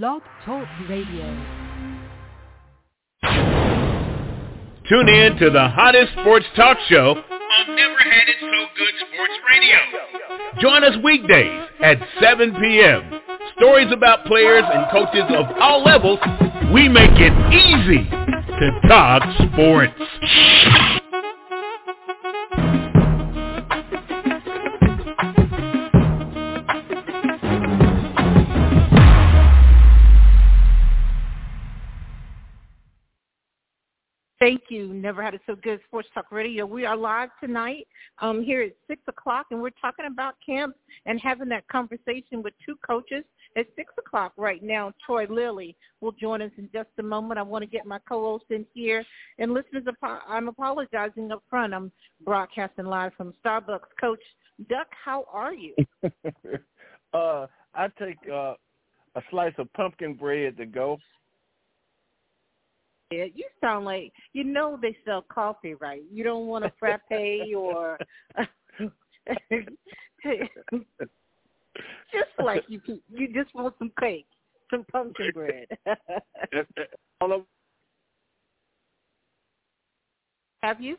Blog Talk Radio. Tune in to the hottest sports talk show on Never Had It So Good Sports Radio. Join us weekdays at 7 p.m. Stories about players and coaches of all levels. We make it easy to talk sports. Thank you. Never had it so good. Sports Talk Radio. We are live tonight um, here at six o'clock, and we're talking about camps and having that conversation with two coaches at six o'clock right now. Troy Lilly will join us in just a moment. I want to get my co-host in here, and listeners, I'm apologizing up front. I'm broadcasting live from Starbucks. Coach Duck, how are you? uh, I take uh, a slice of pumpkin bread to go you sound like you know they sell coffee, right? You don't want a frappe or just like you you just want some cake, some pumpkin bread. Have you?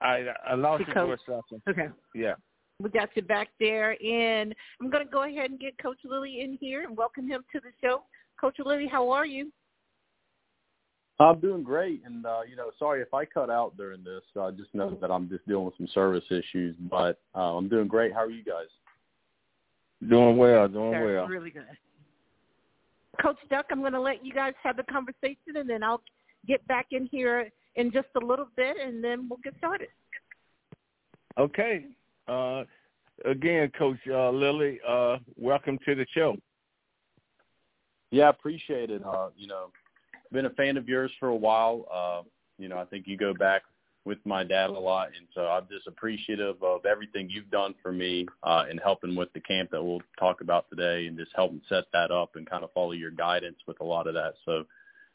I I lost you for a second. Okay. Yeah. We got you back there, and I'm going to go ahead and get Coach Lilly in here and welcome him to the show. Coach Lilly, how are you? I'm doing great, and uh, you know, sorry if I cut out during this. I uh, just know that I'm just dealing with some service issues, but uh, I'm doing great. How are you guys? Doing well, doing That's well. Really good. Coach Duck, I'm going to let you guys have the conversation, and then I'll get back in here in just a little bit, and then we'll get started. Okay. Uh, again, Coach uh, Lilly, uh, welcome to the show. Yeah, I appreciate it. Uh, you know, been a fan of yours for a while. Uh, you know, I think you go back with my dad a lot, and so I'm just appreciative of everything you've done for me uh, in helping with the camp that we'll talk about today, and just helping set that up and kind of follow your guidance with a lot of that. So,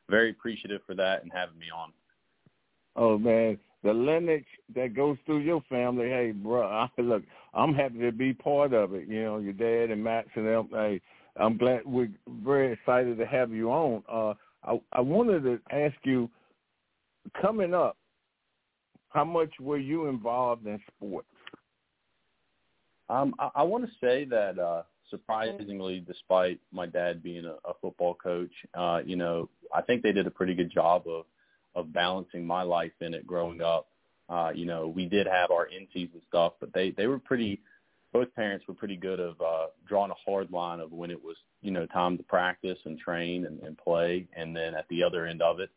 very appreciative for that and having me on. Oh man, the lineage that goes through your family. Hey, bro, I, look, I'm happy to be part of it. You know, your dad and Max and them. Hey, I'm glad we're very excited to have you on. Uh, I, I wanted to ask you, coming up, how much were you involved in sports? Um, I, I want to say that uh, surprisingly, despite my dad being a, a football coach, uh, you know, I think they did a pretty good job of of balancing my life in it growing up. Uh, you know, we did have our in season stuff, but they they were pretty both parents were pretty good of uh, drawing a hard line of when it was, you know, time to practice and train and, and play, and then at the other end of it,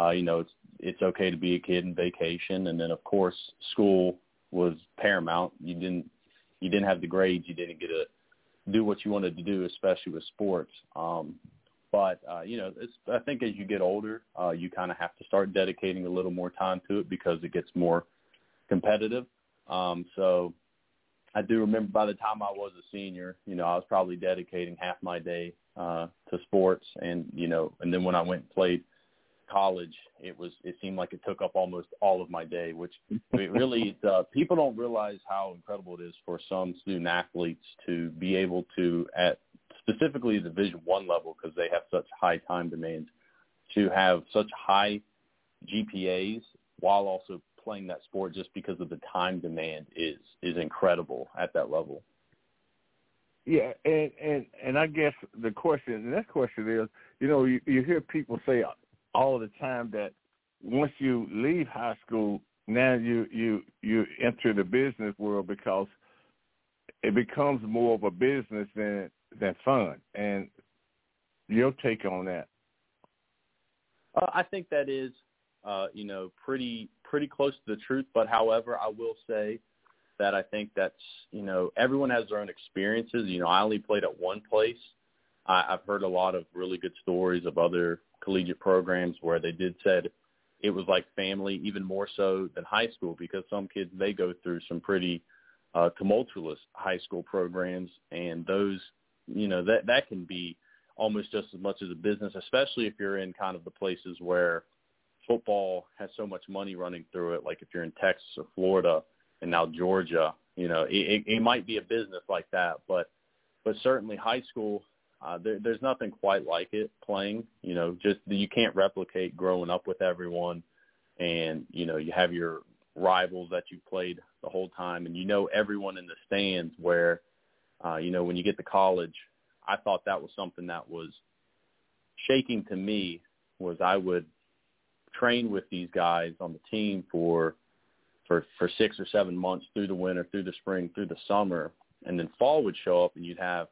uh, you know, it's it's okay to be a kid and vacation, and then of course school was paramount. You didn't you didn't have the grades, you didn't get to do what you wanted to do, especially with sports. Um, but uh, you know, it's, I think as you get older, uh, you kind of have to start dedicating a little more time to it because it gets more competitive. Um, so I do remember by the time I was a senior, you know, I was probably dedicating half my day uh, to sports, and you know, and then when I went and played college, it was it seemed like it took up almost all of my day, which it really uh, people don't realize how incredible it is for some student athletes to be able to at specifically the Division One level because they have such high time demands to have such high GPAs while also playing that sport just because of the time demand is is incredible at that level. Yeah, and and and I guess the question, the next question is, you know, you, you hear people say all the time that once you leave high school, now you you you enter the business world because it becomes more of a business than than fun. And your take on that? Uh, I think that is, uh, you know, pretty pretty close to the truth. But however, I will say that I think that's you know everyone has their own experiences. You know, I only played at one place. I, I've heard a lot of really good stories of other collegiate programs where they did said it was like family, even more so than high school because some kids they go through some pretty uh, tumultuous high school programs, and those you know that that can be almost just as much as a business, especially if you're in kind of the places where football has so much money running through it. Like if you're in Texas or Florida and now Georgia, you know, it, it might be a business like that, but but certainly high school, uh, there, there's nothing quite like it playing. You know, just you can't replicate growing up with everyone, and you know you have your rivals that you played the whole time, and you know everyone in the stands. Where, uh, you know, when you get to college, I thought that was something that was shaking to me. Was I would train with these guys on the team for for for six or seven months through the winter, through the spring, through the summer, and then fall would show up, and you'd have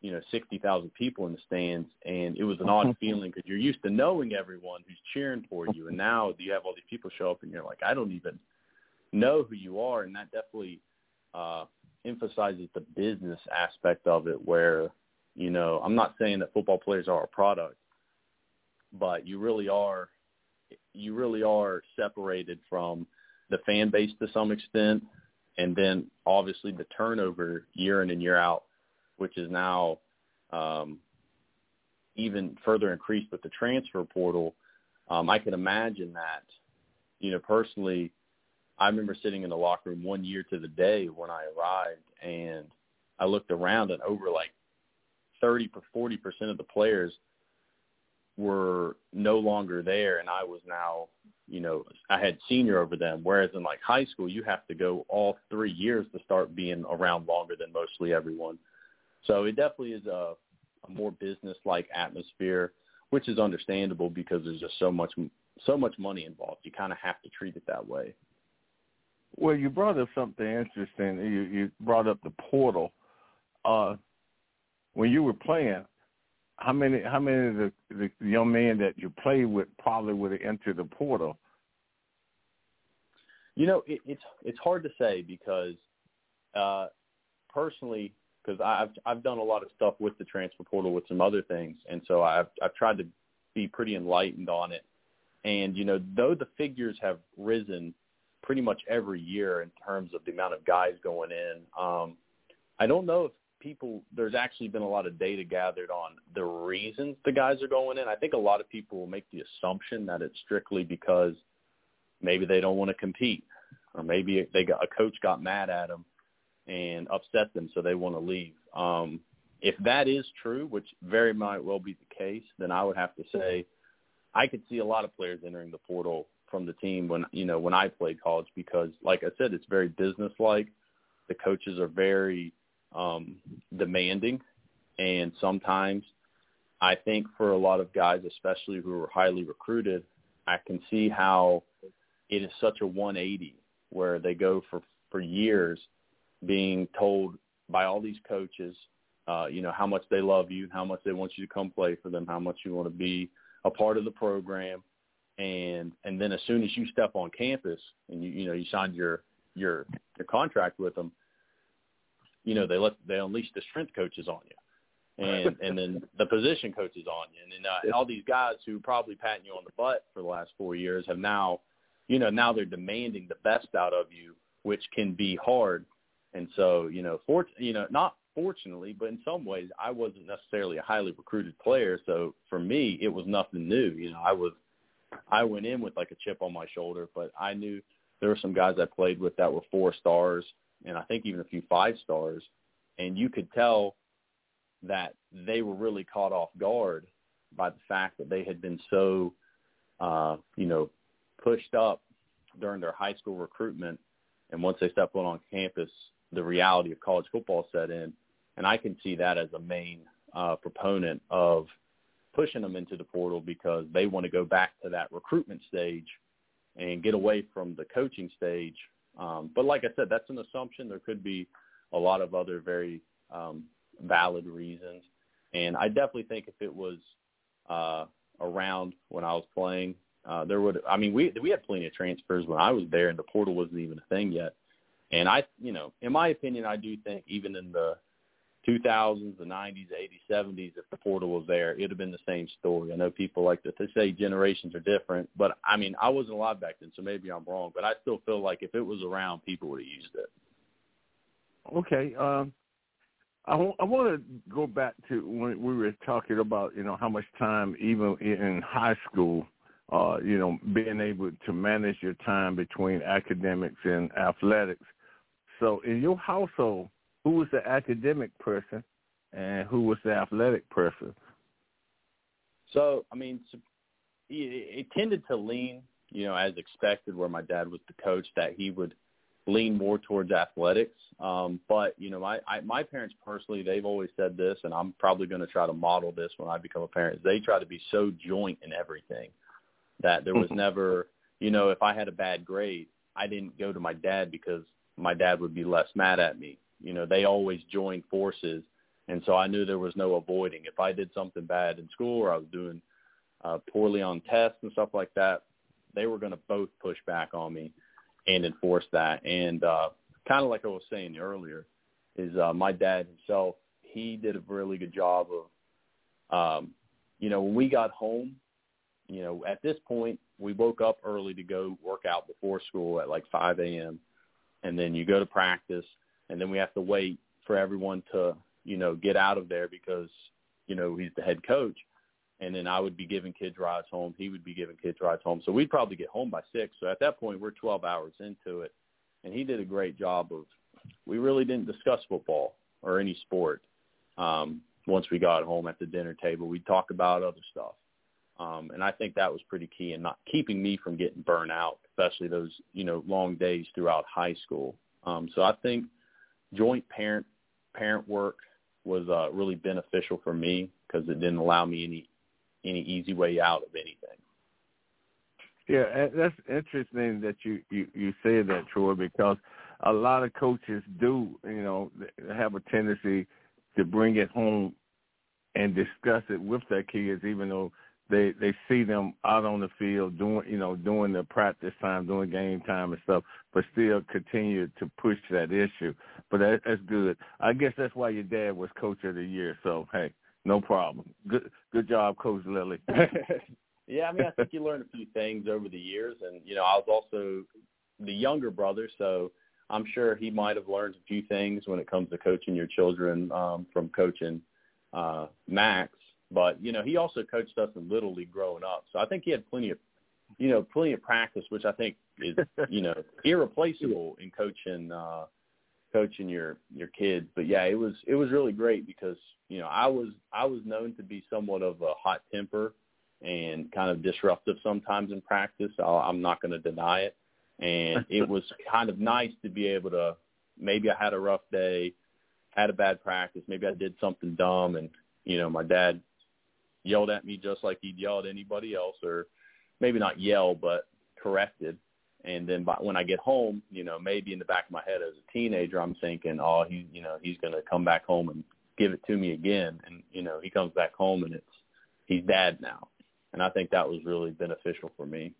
you know sixty thousand people in the stands, and it was an odd feeling because you're used to knowing everyone who's cheering for you, and now you have all these people show up, and you're like, I don't even know who you are, and that definitely uh, emphasizes the business aspect of it, where you know I'm not saying that football players are a product, but you really are you really are separated from the fan base to some extent, and then obviously the turnover year in and year out, which is now um, even further increased with the transfer portal. Um, I can imagine that, you know, personally, I remember sitting in the locker room one year to the day when I arrived, and I looked around, and over like 30 or 40 percent of the players were no longer there and I was now, you know, I had senior over them. Whereas in like high school, you have to go all three years to start being around longer than mostly everyone. So it definitely is a, a more business-like atmosphere, which is understandable because there's just so much so much money involved. You kind of have to treat it that way. Well, you brought up something interesting. You you brought up the portal. Uh, when you were playing, how many how many of the, the young men that you played with probably would have entered the portal? You know, it, it's it's hard to say because uh, personally, because I've I've done a lot of stuff with the transfer portal with some other things, and so I've I've tried to be pretty enlightened on it. And you know, though the figures have risen pretty much every year in terms of the amount of guys going in, um, I don't know if people there's actually been a lot of data gathered on the reasons the guys are going in. I think a lot of people will make the assumption that it's strictly because maybe they don't want to compete or maybe they got a coach got mad at them and upset them so they want to leave. Um if that is true, which very might well be the case, then I would have to say I could see a lot of players entering the portal from the team when you know when I played college because like I said it's very businesslike. The coaches are very um, demanding, and sometimes I think for a lot of guys, especially who are highly recruited, I can see how it is such a 180 where they go for for years being told by all these coaches, uh, you know, how much they love you, how much they want you to come play for them, how much you want to be a part of the program, and and then as soon as you step on campus and you you know you signed your your your contract with them, you know they let they unleash the strength coaches on you, and and then the position coaches on you, and then uh, all these guys who probably patting you on the butt for the last four years have now, you know, now they're demanding the best out of you, which can be hard. And so, you know, for you know, not fortunately, but in some ways, I wasn't necessarily a highly recruited player. So for me, it was nothing new. You know, I was, I went in with like a chip on my shoulder, but I knew there were some guys I played with that were four stars and I think even a few five stars, and you could tell that they were really caught off guard by the fact that they had been so, uh, you know, pushed up during their high school recruitment, and once they stepped on campus, the reality of college football set in, and I can see that as a main uh, proponent of pushing them into the portal because they want to go back to that recruitment stage and get away from the coaching stage um, but like I said, that's an assumption. There could be a lot of other very um, valid reasons. And I definitely think if it was uh, around when I was playing, uh, there would. I mean, we we had plenty of transfers when I was there, and the portal wasn't even a thing yet. And I, you know, in my opinion, I do think even in the 2000s, the 90s, 80s, 70s, if the portal was there, it would have been the same story. I know people like to, to say generations are different, but I mean, I wasn't alive back then, so maybe I'm wrong, but I still feel like if it was around, people would have used it. Okay. Um, I, w- I want to go back to when we were talking about, you know, how much time even in high school, uh, you know, being able to manage your time between academics and athletics. So in your household, who was the academic person and who was the athletic person? So, I mean, it tended to lean, you know, as expected, where my dad was the coach, that he would lean more towards athletics. Um, but you know, my I, my parents personally, they've always said this, and I'm probably going to try to model this when I become a parent. They try to be so joint in everything that there was never, you know, if I had a bad grade, I didn't go to my dad because my dad would be less mad at me. You know, they always joined forces, and so I knew there was no avoiding. If I did something bad in school or I was doing uh, poorly on tests and stuff like that, they were going to both push back on me and enforce that. And uh, kind of like I was saying earlier, is uh, my dad himself. He did a really good job of, um, you know, when we got home, you know, at this point we woke up early to go work out before school at like 5 a.m. and then you go to practice and then we have to wait for everyone to, you know, get out of there because, you know, he's the head coach and then I would be giving kids rides home. He would be giving kids rides home. So we'd probably get home by six. So at that point, we're 12 hours into it, and he did a great job of. We really didn't discuss football or any sport. Um, once we got home at the dinner table, we'd talk about other stuff, um, and I think that was pretty key in not keeping me from getting burnt out, especially those you know long days throughout high school. Um, so I think joint parent parent work was uh, really beneficial for me because it didn't allow me any any easy way out of anything. Yeah, that's interesting that you you you say that, Troy, because a lot of coaches do, you know, have a tendency to bring it home and discuss it with their kids, even though they they see them out on the field doing, you know, doing the practice time, doing game time and stuff, but still continue to push that issue. But that, that's good. I guess that's why your dad was coach of the year. So hey, no problem. Good good job, Coach Lilly. yeah, I mean, I think you learn a few things over the years, and you know, I was also the younger brother, so I'm sure he might have learned a few things when it comes to coaching your children um, from coaching uh, Max. But you know, he also coached us in little league growing up, so I think he had plenty of, you know, plenty of practice, which I think is you know irreplaceable in coaching. Uh, coaching your your kids. But yeah, it was it was really great because you know I was I was known to be somewhat of a hot temper and kind of disruptive sometimes in practice. I'll, I'm not going to deny it, and it was kind of nice to be able to maybe I had a rough day, had a bad practice, maybe I did something dumb, and you know my dad yelled at me just like he'd yell at anybody else, or maybe not yell but corrected and then by, when I get home, you know, maybe in the back of my head as a teenager, I'm thinking, oh, he, you know, he's going to come back home and give it to me again. And you know, he comes back home and it's he's dad now, and I think that was really beneficial for me.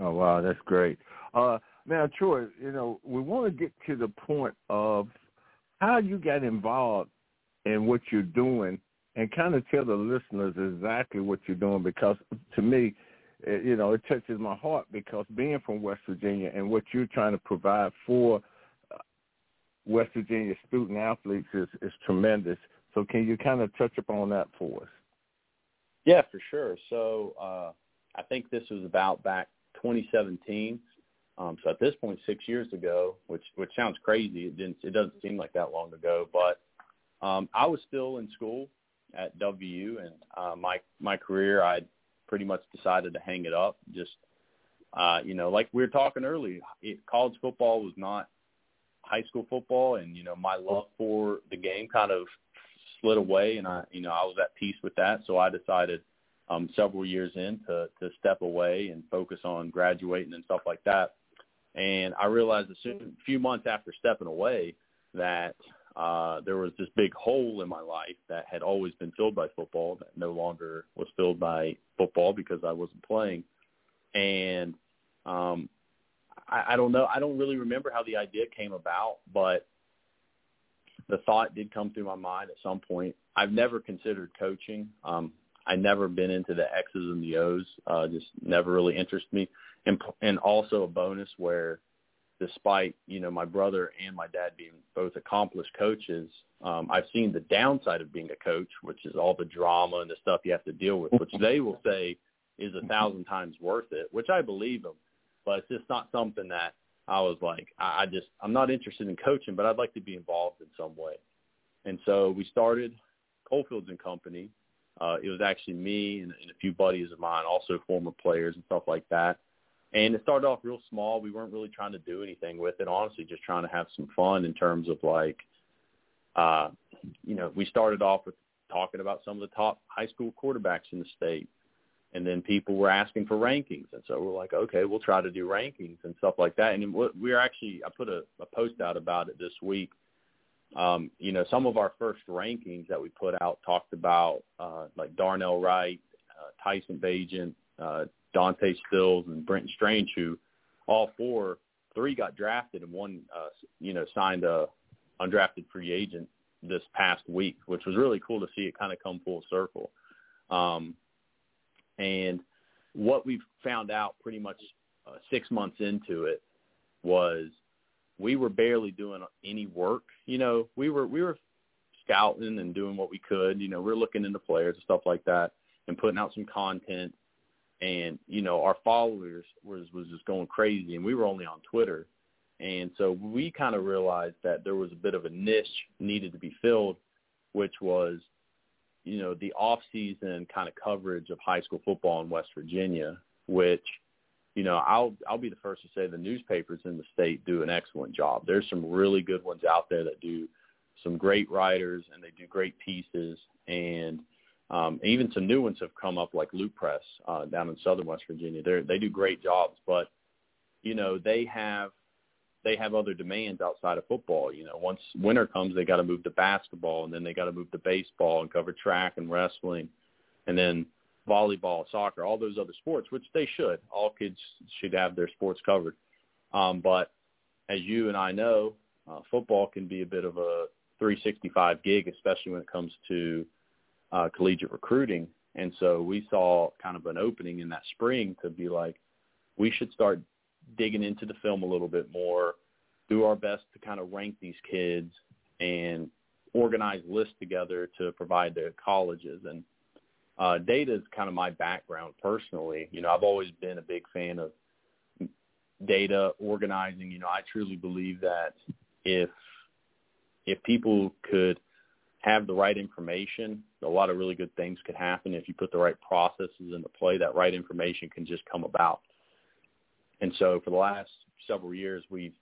Oh wow, that's great. Uh, now, Troy, you know, we want to get to the point of how you got involved in what you're doing, and kind of tell the listeners exactly what you're doing because to me it, you know, it touches my heart because being from West Virginia and what you're trying to provide for uh, West Virginia student athletes is, is tremendous. So can you kind of touch upon that for us? Yeah, for sure. So uh, I think this was about back 2017. Um, so at this point, six years ago, which which sounds crazy, it didn't it doesn't seem like that long ago, but um, I was still in school at WU, and uh, my my career I'd pretty much decided to hang it up. Just uh, you know, like we were talking earlier, college football was not high school football, and you know, my love for the game kind of slid away, and I, you know, I was at peace with that. So I decided um, several years in to to step away and focus on graduating and stuff like that. And I realized a few months after stepping away that uh, there was this big hole in my life that had always been filled by football that no longer was filled by football because I wasn't playing. And um, I, I don't know. I don't really remember how the idea came about, but the thought did come through my mind at some point. I've never considered coaching. Um, I never been into the X's and the O's. Uh, just never really interested me. And and also a bonus where despite you know my brother and my dad being both accomplished coaches, um, I've seen the downside of being a coach, which is all the drama and the stuff you have to deal with, which they will say is a thousand times worth it, which I believe them. But it's just not something that I was like, I, I just I'm not interested in coaching, but I'd like to be involved in some way. And so we started Coalfields and Company. Uh, it was actually me and, and a few buddies of mine, also former players and stuff like that. And it started off real small. We weren't really trying to do anything with it, honestly, just trying to have some fun in terms of like, uh, you know, we started off with talking about some of the top high school quarterbacks in the state. And then people were asking for rankings. And so we're like, okay, we'll try to do rankings and stuff like that. And we're actually, I put a, a post out about it this week. Um, you know, some of our first rankings that we put out talked about uh, like Darnell Wright, uh, Tyson Bagent, uh, Dante Stills, and Brenton Strange, who all four, three got drafted and one, uh, you know, signed a undrafted free agent this past week, which was really cool to see it kind of come full circle. Um, and what we've found out pretty much uh, six months into it was we were barely doing any work. You know, we were we were scouting and doing what we could. You know, we are looking into players and stuff like that, and putting out some content. And you know, our followers was was just going crazy, and we were only on Twitter. And so we kind of realized that there was a bit of a niche needed to be filled, which was, you know, the off-season kind of coverage of high school football in West Virginia, which, you know, I'll I'll be the first to say the newspapers in the state do an excellent job. There's some really good ones out there that do some great writers and they do great pieces and um, even some new ones have come up like Loop Press uh, down in Southern West Virginia. They they do great jobs, but you know they have they have other demands outside of football. You know, once winter comes, they got to move to basketball, and then they got to move to baseball and cover track and wrestling, and then volleyball, soccer, all those other sports, which they should. All kids should have their sports covered. Um, but as you and I know, uh, football can be a bit of a 365 gig, especially when it comes to uh, collegiate recruiting. And so we saw kind of an opening in that spring to be like, we should start digging into the film a little bit more, do our best to kind of rank these kids and organize lists together to provide to colleges. And uh, data is kind of my background personally. You know, I've always been a big fan of data organizing. You know, I truly believe that if if people could have the right information, a lot of really good things could happen. If you put the right processes into play, that right information can just come about. And so for the last several years, we've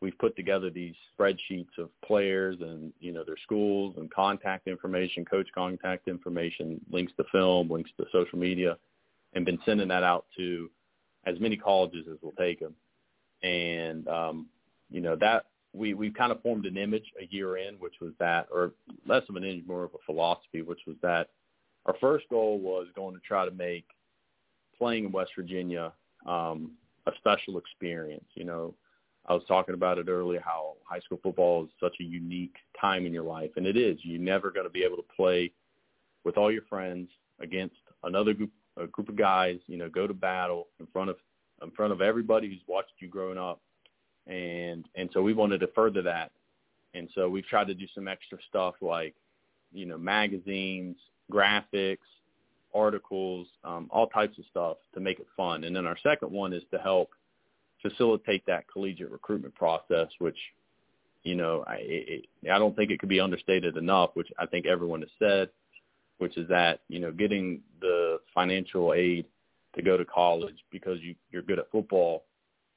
we've put together these spreadsheets of players and you know their schools and contact information, coach contact information, links to film, links to social media, and been sending that out to as many colleges as will take them. And um, you know that we we kind of formed an image a year in, which was that, or less of an image, more of a philosophy, which was that our first goal was going to try to make playing in West Virginia um, a special experience. You know, I was talking about it earlier how high school football is such a unique time in your life, and it is. You're never going to be able to play with all your friends against another group a group of guys. You know, go to battle in front of in front of everybody who's watched you growing up, and and so we wanted to further that, and so we've tried to do some extra stuff like, you know, magazines, graphics, articles, um, all types of stuff to make it fun. And then our second one is to help facilitate that collegiate recruitment process, which, you know, I, it, I don't think it could be understated enough, which I think everyone has said, which is that, you know, getting the financial aid to go to college because you, you're good at football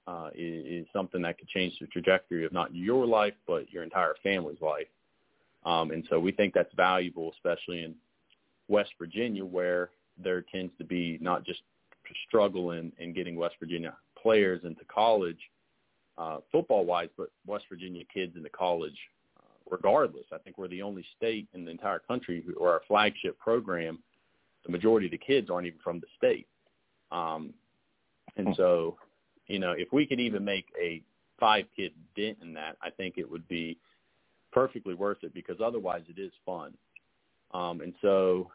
uh, is, is something that could change the trajectory of not your life, but your entire family's life. Um, and so we think that's valuable, especially in West Virginia, where there tends to be not just struggle in, in getting West Virginia players into college uh, football-wise, but West Virginia kids into college uh, regardless. I think we're the only state in the entire country who, or our flagship program, the majority of the kids aren't even from the state. Um, and hmm. so, you know, if we could even make a five-kid dent in that, I think it would be perfectly worth it because otherwise it is fun. Um, and so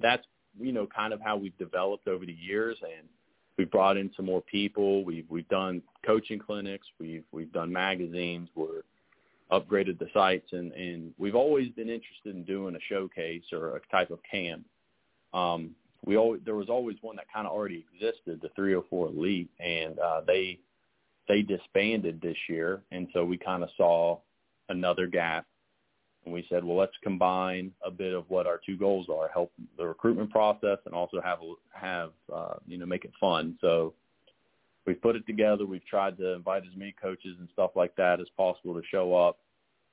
that's you know kind of how we've developed over the years, and we've brought in some more people. We've we've done coaching clinics. We've we've done magazines. We're upgraded the sites, and and we've always been interested in doing a showcase or a type of camp. Um, we always there was always one that kind of already existed, the 304 Elite, and uh, they they disbanded this year, and so we kind of saw another gap and we said, well, let's combine a bit of what our two goals are: help the recruitment process and also have have uh, you know make it fun. So we've put it together. We've tried to invite as many coaches and stuff like that as possible to show up.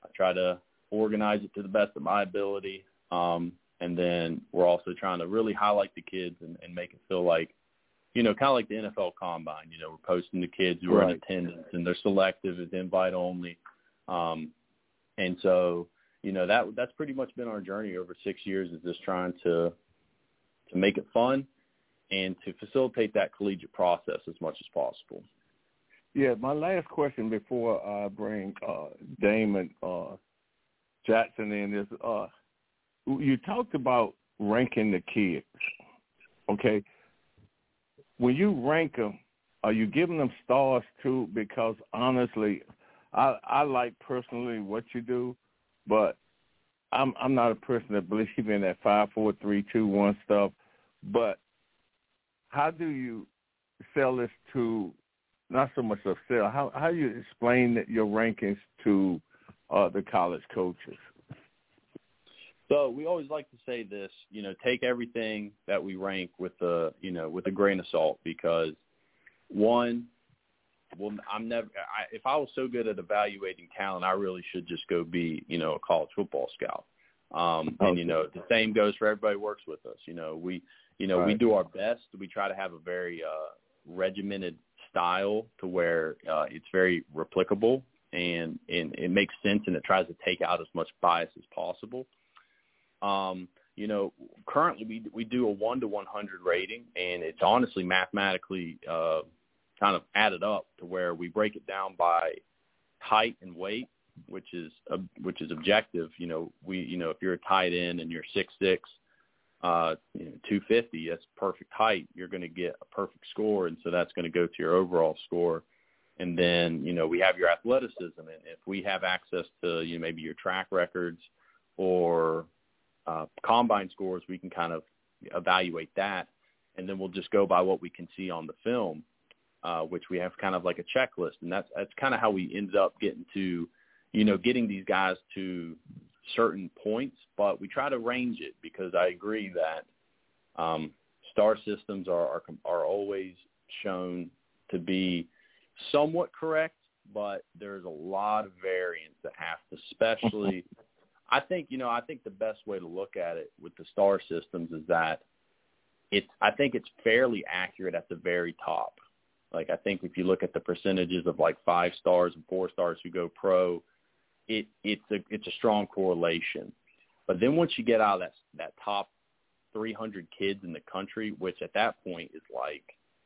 I try to organize it to the best of my ability. Um, and then we're also trying to really highlight the kids and, and make it feel like, you know, kind of like the NFL Combine. You know, we're posting the kids who are in attendance, and they're selective, it's invite only. Um, and so, you know, that that's pretty much been our journey over six years is just trying to to make it fun and to facilitate that collegiate process as much as possible. Yeah, my last question before I bring uh, Damon uh, Jackson in is uh, you talked about ranking the kids. Okay, when you rank them, are you giving them stars too? Because honestly, I I like personally what you do, but I'm I'm not a person that believes in that five, four, three, two, one stuff. But how do you sell this to not so much of sell? How how do you explain your rankings to uh, the college coaches? So we always like to say this, you know, take everything that we rank with a, you know, with a grain of salt because one, well, I'm never. I, if I was so good at evaluating talent, I really should just go be, you know, a college football scout. Um, and you know, the same goes for everybody who works with us. You know, we, you know, right. we do our best. We try to have a very uh, regimented style to where uh, it's very replicable and, and it makes sense and it tries to take out as much bias as possible. Um, you know, currently we we do a one to one hundred rating, and it's honestly mathematically uh, kind of added up to where we break it down by height and weight, which is uh, which is objective. You know, we you know if you're a tight end and you're six six, uh, you know, 250, that's perfect height. You're going to get a perfect score, and so that's going to go to your overall score. And then you know we have your athleticism, and if we have access to you know maybe your track records or uh, combine scores, we can kind of evaluate that, and then we'll just go by what we can see on the film, uh, which we have kind of like a checklist, and that's that's kind of how we ended up getting to, you know, getting these guys to certain points, but we try to range it because I agree that um, star systems are, are are always shown to be somewhat correct, but there's a lot of variance that to, especially I think you know I think the best way to look at it with the star systems is that it's I think it's fairly accurate at the very top. Like I think if you look at the percentages of like five stars and four stars who go pro, it it's a it's a strong correlation. But then once you get out of that that top 300 kids in the country, which at that point is like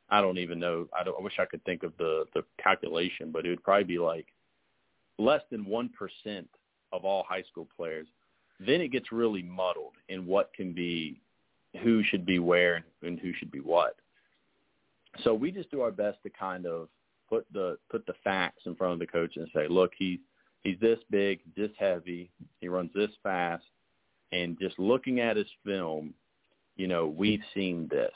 I don't even know. I, don't, I wish I could think of the the calculation, but it would probably be like less than one percent of all high school players, then it gets really muddled in what can be, who should be where and who should be what. So we just do our best to kind of put the put the facts in front of the coach and say, look, he's he's this big, this heavy, he runs this fast, and just looking at his film, you know, we've seen this,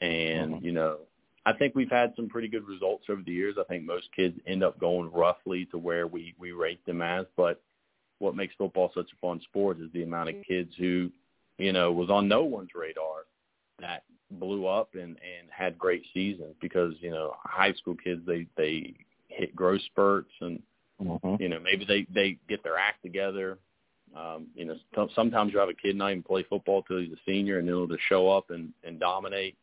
and mm-hmm. you know, I think we've had some pretty good results over the years. I think most kids end up going roughly to where we we rate them as. But what makes football such a fun sport is the amount of kids who, you know, was on no one's radar that blew up and and had great seasons because you know high school kids they they hit growth spurts and mm-hmm. you know maybe they they get their act together. Um, you know, sometimes you have a kid not even play football till he's a senior and they'll just show up and and dominate.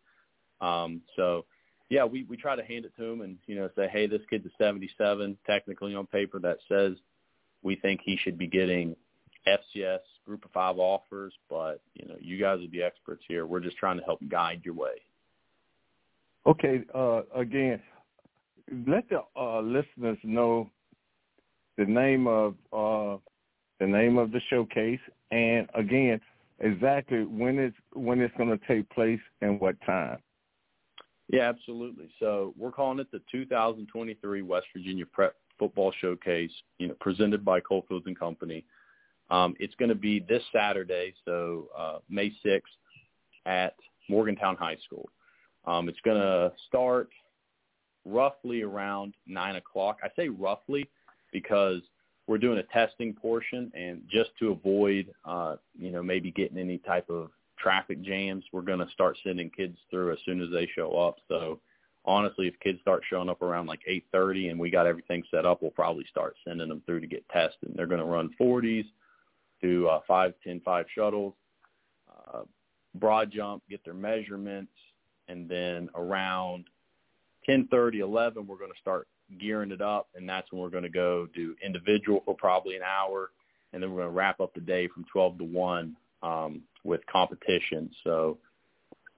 Um, so yeah, we we try to hand it to them and you know say, hey, this kid's a 77 technically on paper that says we think he should be getting FCS Group of Five offers, but you know you guys are the experts here. We're just trying to help guide your way. Okay, uh, again, let the uh, listeners know the name of uh, the name of the showcase, and again, exactly when it's when it's going to take place and what time. Yeah, absolutely. So we're calling it the 2023 West Virginia Prep Football Showcase, you know, presented by Coalfields and Company. Um, it's going to be this Saturday, so uh, May 6th at Morgantown High School. Um, it's going to start roughly around 9 o'clock. I say roughly because we're doing a testing portion, and just to avoid, uh, you know, maybe getting any type of traffic jams, we're going to start sending kids through as soon as they show up. So honestly, if kids start showing up around like 8:30 and we got everything set up, we'll probably start sending them through to get tested. And They're going to run 40s, do uh, 5, 10, 5 shuttles, uh, broad jump, get their measurements, and then around 10:30, 11, we're going to start gearing it up, and that's when we're going to go do individual for probably an hour, and then we're going to wrap up the day from 12 to 1 um, with competition. So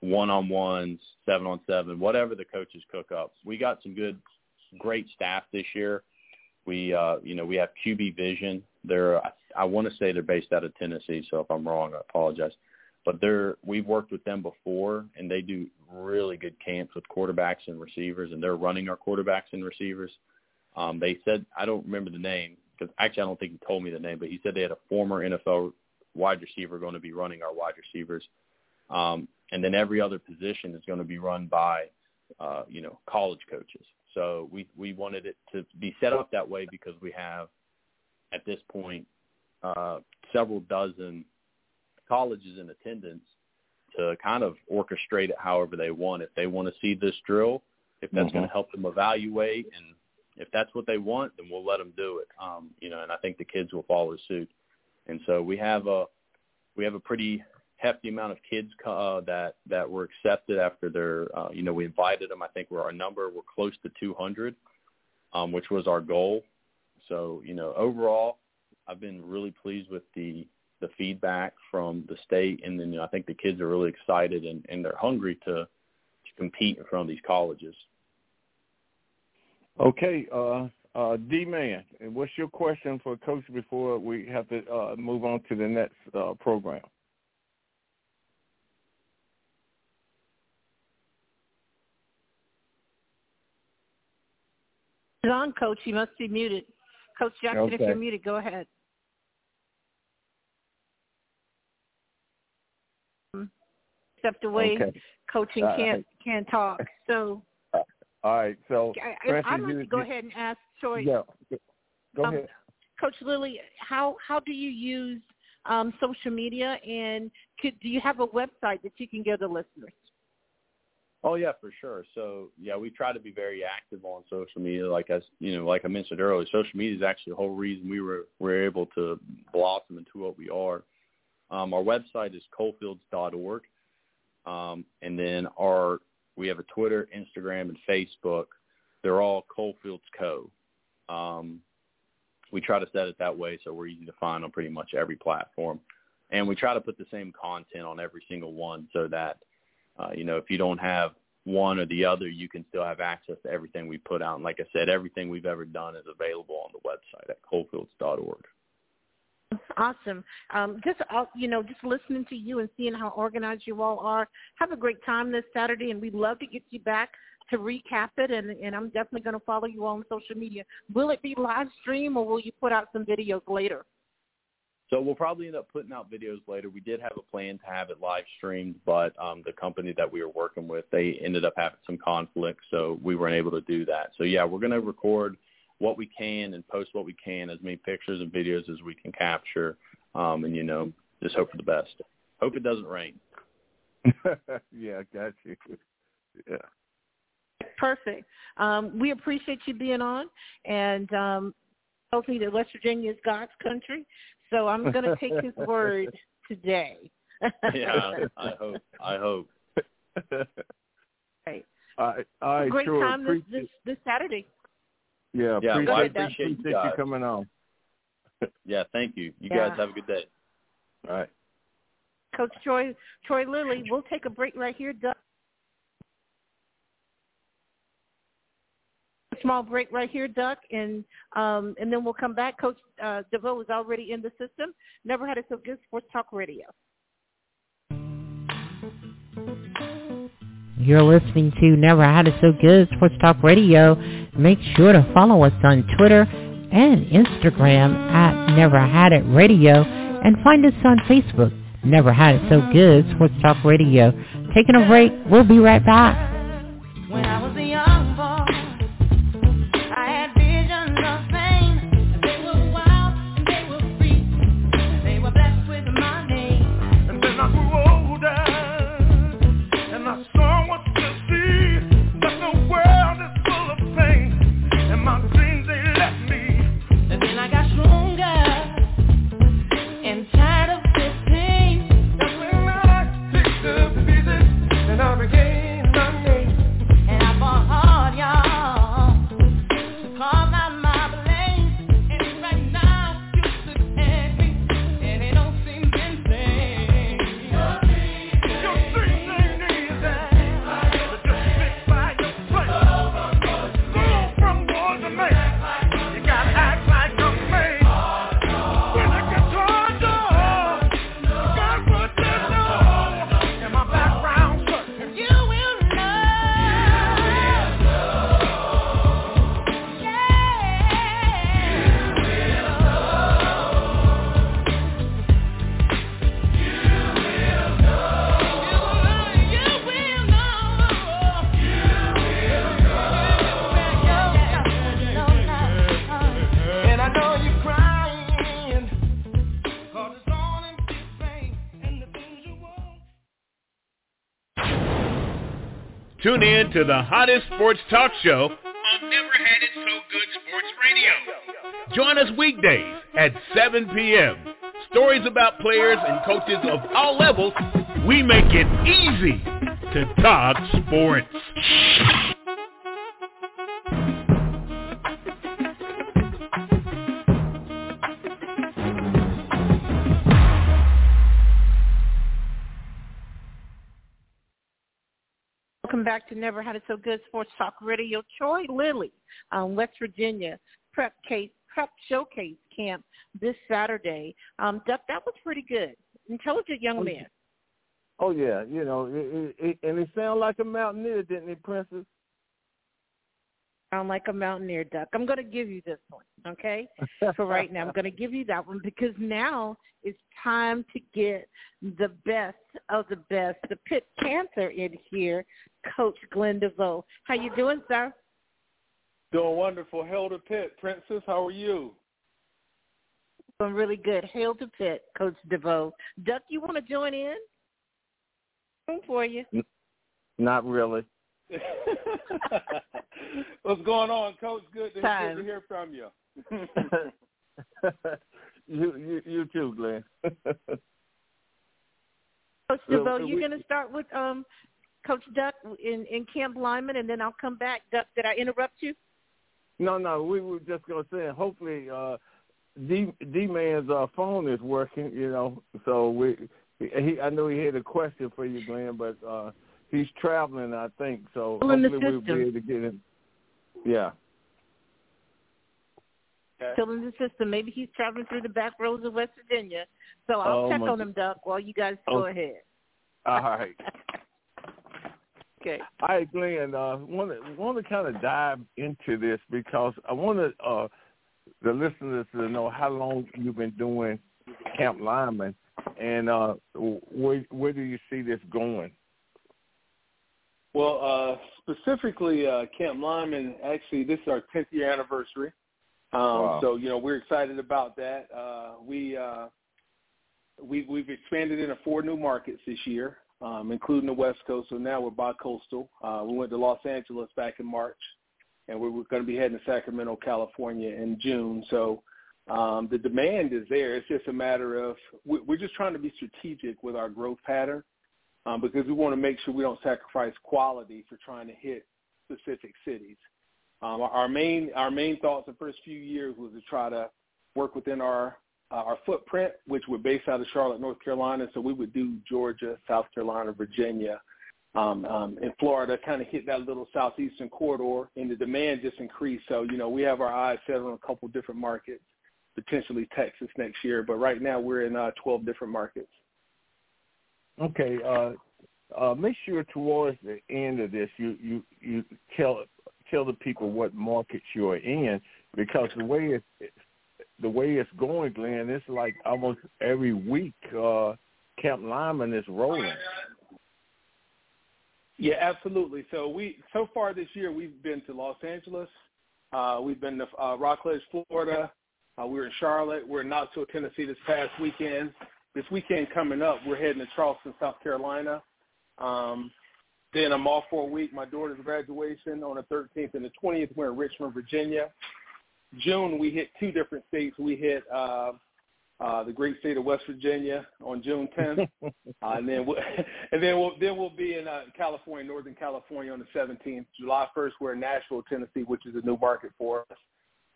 one-on-ones, seven-on-seven, whatever the coaches cook up. We got some good, great staff this year. We, uh, you know, we have QB Vision. They're, I, I want to say they're based out of Tennessee, so if I'm wrong, I apologize. But they're, we've worked with them before, and they do really good camps with quarterbacks and receivers, and they're running our quarterbacks and receivers. Um, they said, I don't remember the name, because actually I don't think he told me the name, but he said they had a former NFL wide receiver going to be running our wide receivers. Um, and then every other position is going to be run by, uh, you know, college coaches. So we, we wanted it to be set up that way because we have, at this point, uh, several dozen colleges in attendance to kind of orchestrate it however they want. If they want to see this drill, if that's mm-hmm. going to help them evaluate, and if that's what they want, then we'll let them do it. Um, you know, and I think the kids will follow suit. And so we have a we have a pretty hefty amount of kids uh, that that were accepted after their uh, you know we invited them. I think we're our number we're close to 200, um, which was our goal. So you know overall, I've been really pleased with the the feedback from the state, and then you know, I think the kids are really excited and, and they're hungry to to compete in front of these colleges. Okay, uh, uh, D man, what's your question for Coach before we have to uh, move on to the next uh, program? on, Coach. You must be muted. Coach Jackson, okay. if you're muted, go ahead. Stepped away. Okay. Coaching can't can't talk. So. All right. So. I, I'd like to go ahead and ask Troy. Yeah. Go um, ahead. Coach Lilly, how how do you use um, social media, and could, do you have a website that you can give the listeners? Oh yeah, for sure. So yeah, we try to be very active on social media. Like I, you know, like I mentioned earlier, social media is actually the whole reason we were were able to blossom into what we are. Um, our website is coalfields.org, um, and then our we have a Twitter, Instagram, and Facebook. They're all Coalfields Co. Um, we try to set it that way so we're easy to find on pretty much every platform, and we try to put the same content on every single one so that uh, you know, if you don't have one or the other, you can still have access to everything we put out. And like I said, everything we've ever done is available on the website at coalfields.org. Awesome. Um, just uh, you know, just listening to you and seeing how organized you all are. Have a great time this Saturday, and we'd love to get you back to recap it. And, and I'm definitely going to follow you on social media. Will it be live stream, or will you put out some videos later? So we'll probably end up putting out videos later. We did have a plan to have it live streamed, but um, the company that we were working with, they ended up having some conflict, so we weren't able to do that. So yeah, we're going to record what we can and post what we can, as many pictures and videos as we can capture, um, and you know, just hope for the best. Hope it doesn't rain. yeah, got you. Yeah. Perfect. Um, we appreciate you being on, and um, tells me that West Virginia is God's country. So I'm going to take his word today. yeah, I hope. I hope. right. All right. All right Great sure. time this, this, this Saturday. Yeah, yeah appreciate, well, I appreciate, you, you coming on. yeah, thank you. You yeah. guys have a good day. All right. Coach Troy Troy Lilly, we'll take a break right here. Doug. Small break right here, Duck, and um, and then we'll come back. Coach uh, Deveaux is already in the system. Never had it so good. Sports Talk Radio. You're listening to Never Had It So Good Sports Talk Radio. Make sure to follow us on Twitter and Instagram at Never Had It Radio and find us on Facebook, Never Had It So Good Sports Talk Radio. Taking a break. We'll be right back. Tune in to the hottest sports talk show on Never Had It So Good Sports Radio. Join us weekdays at 7 p.m. Stories about players and coaches of all levels. We make it easy to talk sports. Welcome back to Never Had It So Good Sports Talk Radio. Troy Lilly, um, West Virginia prep case prep showcase camp this Saturday. Um, Duck, that was pretty good. Intelligent young oh, man. Oh yeah, you know, it, it, and he sounded like a mountaineer, didn't he, Princess? Sound like a mountaineer, Duck. I'm going to give you this one, okay? For right now, I'm going to give you that one because now it's time to get the best of the best, the Pitt Panther in here, Coach Glenn Deveaux. How you doing, sir? Doing wonderful. Hail to Pitt, Princess. How are you? Doing really good. Hail to Pitt, Coach Deveaux. Duck, you want to join in? Room for you. Not really. What's going on, Coach? Good to, good to hear from you. you, you, you too, Glenn. Coach Deveaux, you're going to start with um, Coach Duck in, in Camp Lineman, and then I'll come back. Duck, did I interrupt you? No, no, we were just going to say, hopefully, uh, D D Man's uh, phone is working. You know, so we. He, I know he had a question for you, Glenn, but uh, he's traveling, I think. So Still hopefully we'll be able to get him. Yeah. Still in the system. Maybe he's traveling through the back roads of West Virginia. So I'll oh, check on him, Duck, while you guys go oh. ahead. All right. okay. All right, Glenn. Uh, want to want to kind of dive into this because I want to uh, the listeners to know how long you've been doing Camp Lineman, and uh, where where do you see this going? Well, uh, specifically, uh, Camp Lineman, actually, this is our 10th year anniversary. Um, wow. So, you know, we're excited about that. Uh, we, uh, we, we've expanded into four new markets this year, um, including the West Coast. So now we're bi-coastal. Uh, we went to Los Angeles back in March, and we're, we're going to be heading to Sacramento, California in June. So um, the demand is there. It's just a matter of we're just trying to be strategic with our growth pattern um, because we want to make sure we don't sacrifice quality for trying to hit specific cities. Um, our main our main thoughts the first few years was to try to work within our uh, our footprint, which we're based out of Charlotte, North Carolina. So we would do Georgia, South Carolina, Virginia, um, um, and Florida, kind of hit that little southeastern corridor, and the demand just increased. So you know we have our eyes set on a couple different markets, potentially Texas next year, but right now we're in uh, 12 different markets. Okay. Uh, uh, make sure towards the end of this, you you you tell tell the people what markets you're in because the way it's the way it's going, Glenn, it's like almost every week uh, Camp Lineman is rolling. Yeah, absolutely. So we so far this year we've been to Los Angeles, uh, we've been to uh, Rockledge, Florida. Uh, we were in Charlotte. We're in Knoxville, Tennessee this past weekend this weekend coming up, we're heading to Charleston, South Carolina. Um, then I'm off for a week. My daughter's graduation on the 13th and the 20th. We're in Richmond, Virginia. June, we hit two different states. We hit uh, uh, the great state of West Virginia on June 10th, uh, and then we'll, and then we'll then we'll be in uh, California, Northern California on the 17th. July 1st, we're in Nashville, Tennessee, which is a new market for us.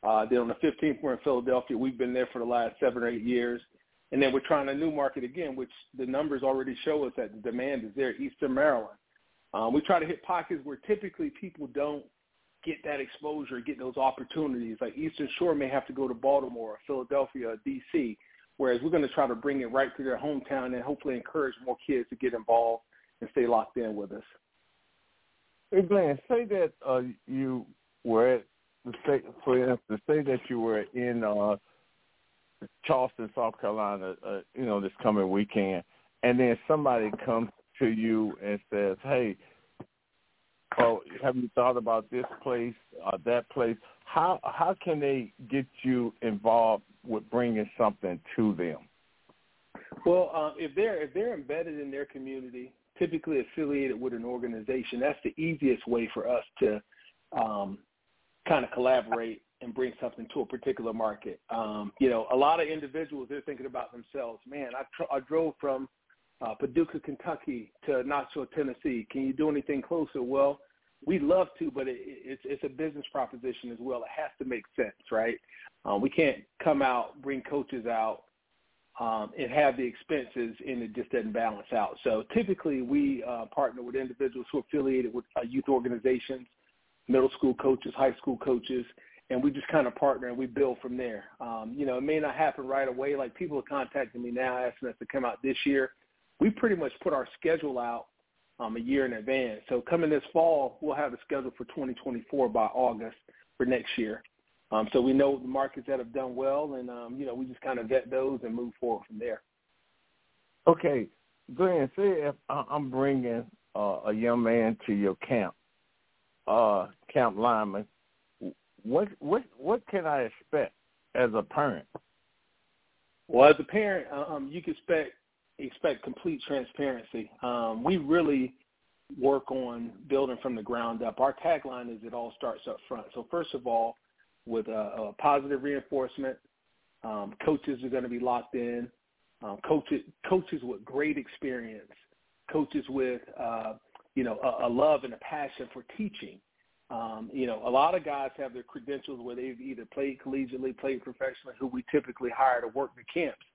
Uh, then on the 15th, we're in Philadelphia. We've been there for the last seven or eight years. And then we're trying a new market again, which the numbers already show us that the demand is there, Eastern Maryland. Um, we try to hit pockets where typically people don't get that exposure, get those opportunities. Like Eastern Shore may have to go to Baltimore, or Philadelphia, or D.C., whereas we're going to try to bring it right to their hometown and hopefully encourage more kids to get involved and stay locked in with us. Hey, Glenn, say that uh, you were at the state, for instance, say that you were in uh, Charleston, South Carolina, uh, you know, this coming weekend, and then somebody comes to you and says, "Hey, oh, have you thought about this place or that place?" How how can they get you involved with bringing something to them? Well, um, if they're if they're embedded in their community, typically affiliated with an organization, that's the easiest way for us to um, kind of collaborate and bring something to a particular market. Um, you know, a lot of individuals they're thinking about themselves. Man, I, tr- I drove from uh, Paducah, Kentucky to Knoxville, Tennessee. Can you do anything closer? Well, we'd love to, but it, it's it's a business proposition as well. It has to make sense, right? Uh, we can't come out, bring coaches out, um, and have the expenses, and it just doesn't balance out. So typically, we uh, partner with individuals who are affiliated with uh, youth organizations, middle school coaches, high school coaches, and we just kind of partner and we build from there. Um, you know, it may not happen right away. Like people are contacting me now asking us to come out this year. We pretty much put our schedule out um, a year in advance. So coming this fall, we'll have a schedule for 2024 by August for next year. Um, so we know the markets that have done well, and um, you know we just kind of vet those and move forward from there. Okay, Glenn, say if I'm bringing uh, a young man to your camp, uh, camp lineman, what what what can I expect as a parent? Well, as a parent, um, you can expect expect complete transparency. Um, we really work on building from the ground up. Our tagline is "It all starts up front." So first of all, with a, a positive reinforcement. Um, coaches are going to be locked in. Um, coaches, coaches with great experience, coaches with uh, you know a, a love and a passion for teaching. Um, you know, a lot of guys have their credentials where they've either played collegiately, played professionally, who we typically hire to work the camps.